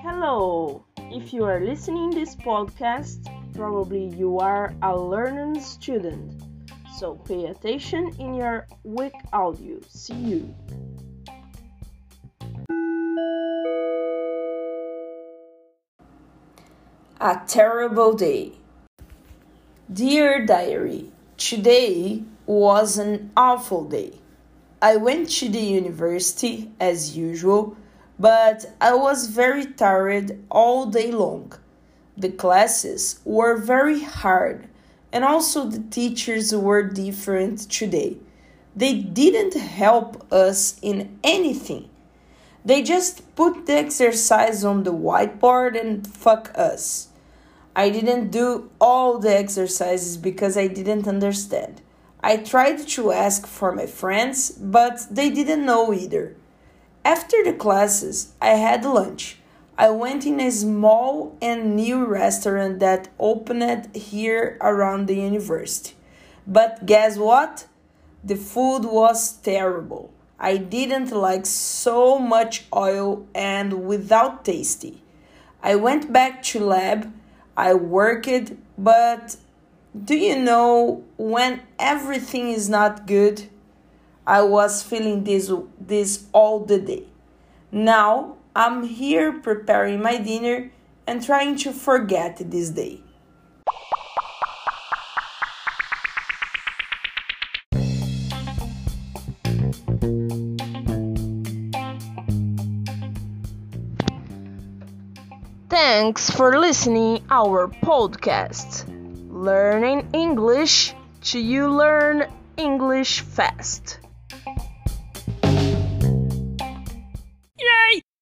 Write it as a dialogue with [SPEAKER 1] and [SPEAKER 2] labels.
[SPEAKER 1] Hello! If you are listening this podcast, probably you are a learning student. So pay attention in your week audio. See you.
[SPEAKER 2] A terrible day. Dear diary, today was an awful day. I went to the university as usual, but I was very tired all day long. The classes were very hard, and also the teachers were different today. They didn't help us in anything. They just put the exercise on the whiteboard and fuck us. I didn't do all the exercises because I didn't understand. I tried to ask for my friends, but they didn't know either. After the classes, I had lunch. I went in a small and new restaurant that opened here around the university. But guess what? The food was terrible. I didn't like so much oil and without tasty. I went back to lab. I worked, but do you know when everything is not good? I was feeling this this all the day. Now I'm here preparing my dinner and trying to forget this day.
[SPEAKER 1] Thanks for listening our podcast. Learning English to you learn English fast.